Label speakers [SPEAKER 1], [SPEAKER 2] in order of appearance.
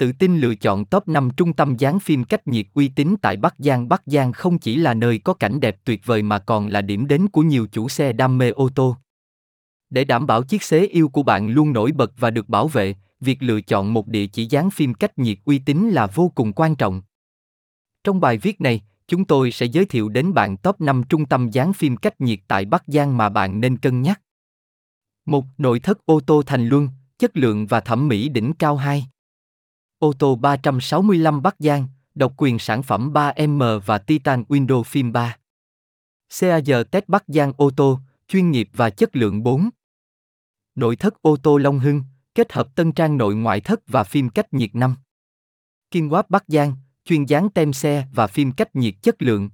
[SPEAKER 1] tự tin lựa chọn top 5 trung tâm dán phim cách nhiệt uy tín tại Bắc Giang. Bắc Giang không chỉ là nơi có cảnh đẹp tuyệt vời mà còn là điểm đến của nhiều chủ xe đam mê ô tô. Để đảm bảo chiếc xế yêu của bạn luôn nổi bật và được bảo vệ, việc lựa chọn một địa chỉ dán phim cách nhiệt uy tín là vô cùng quan trọng. Trong bài viết này, chúng tôi sẽ giới thiệu đến bạn top 5 trung tâm dán phim cách nhiệt tại Bắc Giang mà bạn nên cân nhắc. 1. Nội thất ô tô Thành Luân, chất lượng và thẩm mỹ đỉnh cao 2. Ô tô 365 Bắc Giang, độc quyền sản phẩm 3M và Titan Window Film 3. CAG Test Bắc Giang ô tô, chuyên nghiệp và chất lượng 4. Nội thất ô tô Long Hưng, kết hợp tân trang nội ngoại thất và phim cách nhiệt năm. Kim Quáp Bắc Giang, chuyên dán tem xe và phim cách nhiệt chất lượng.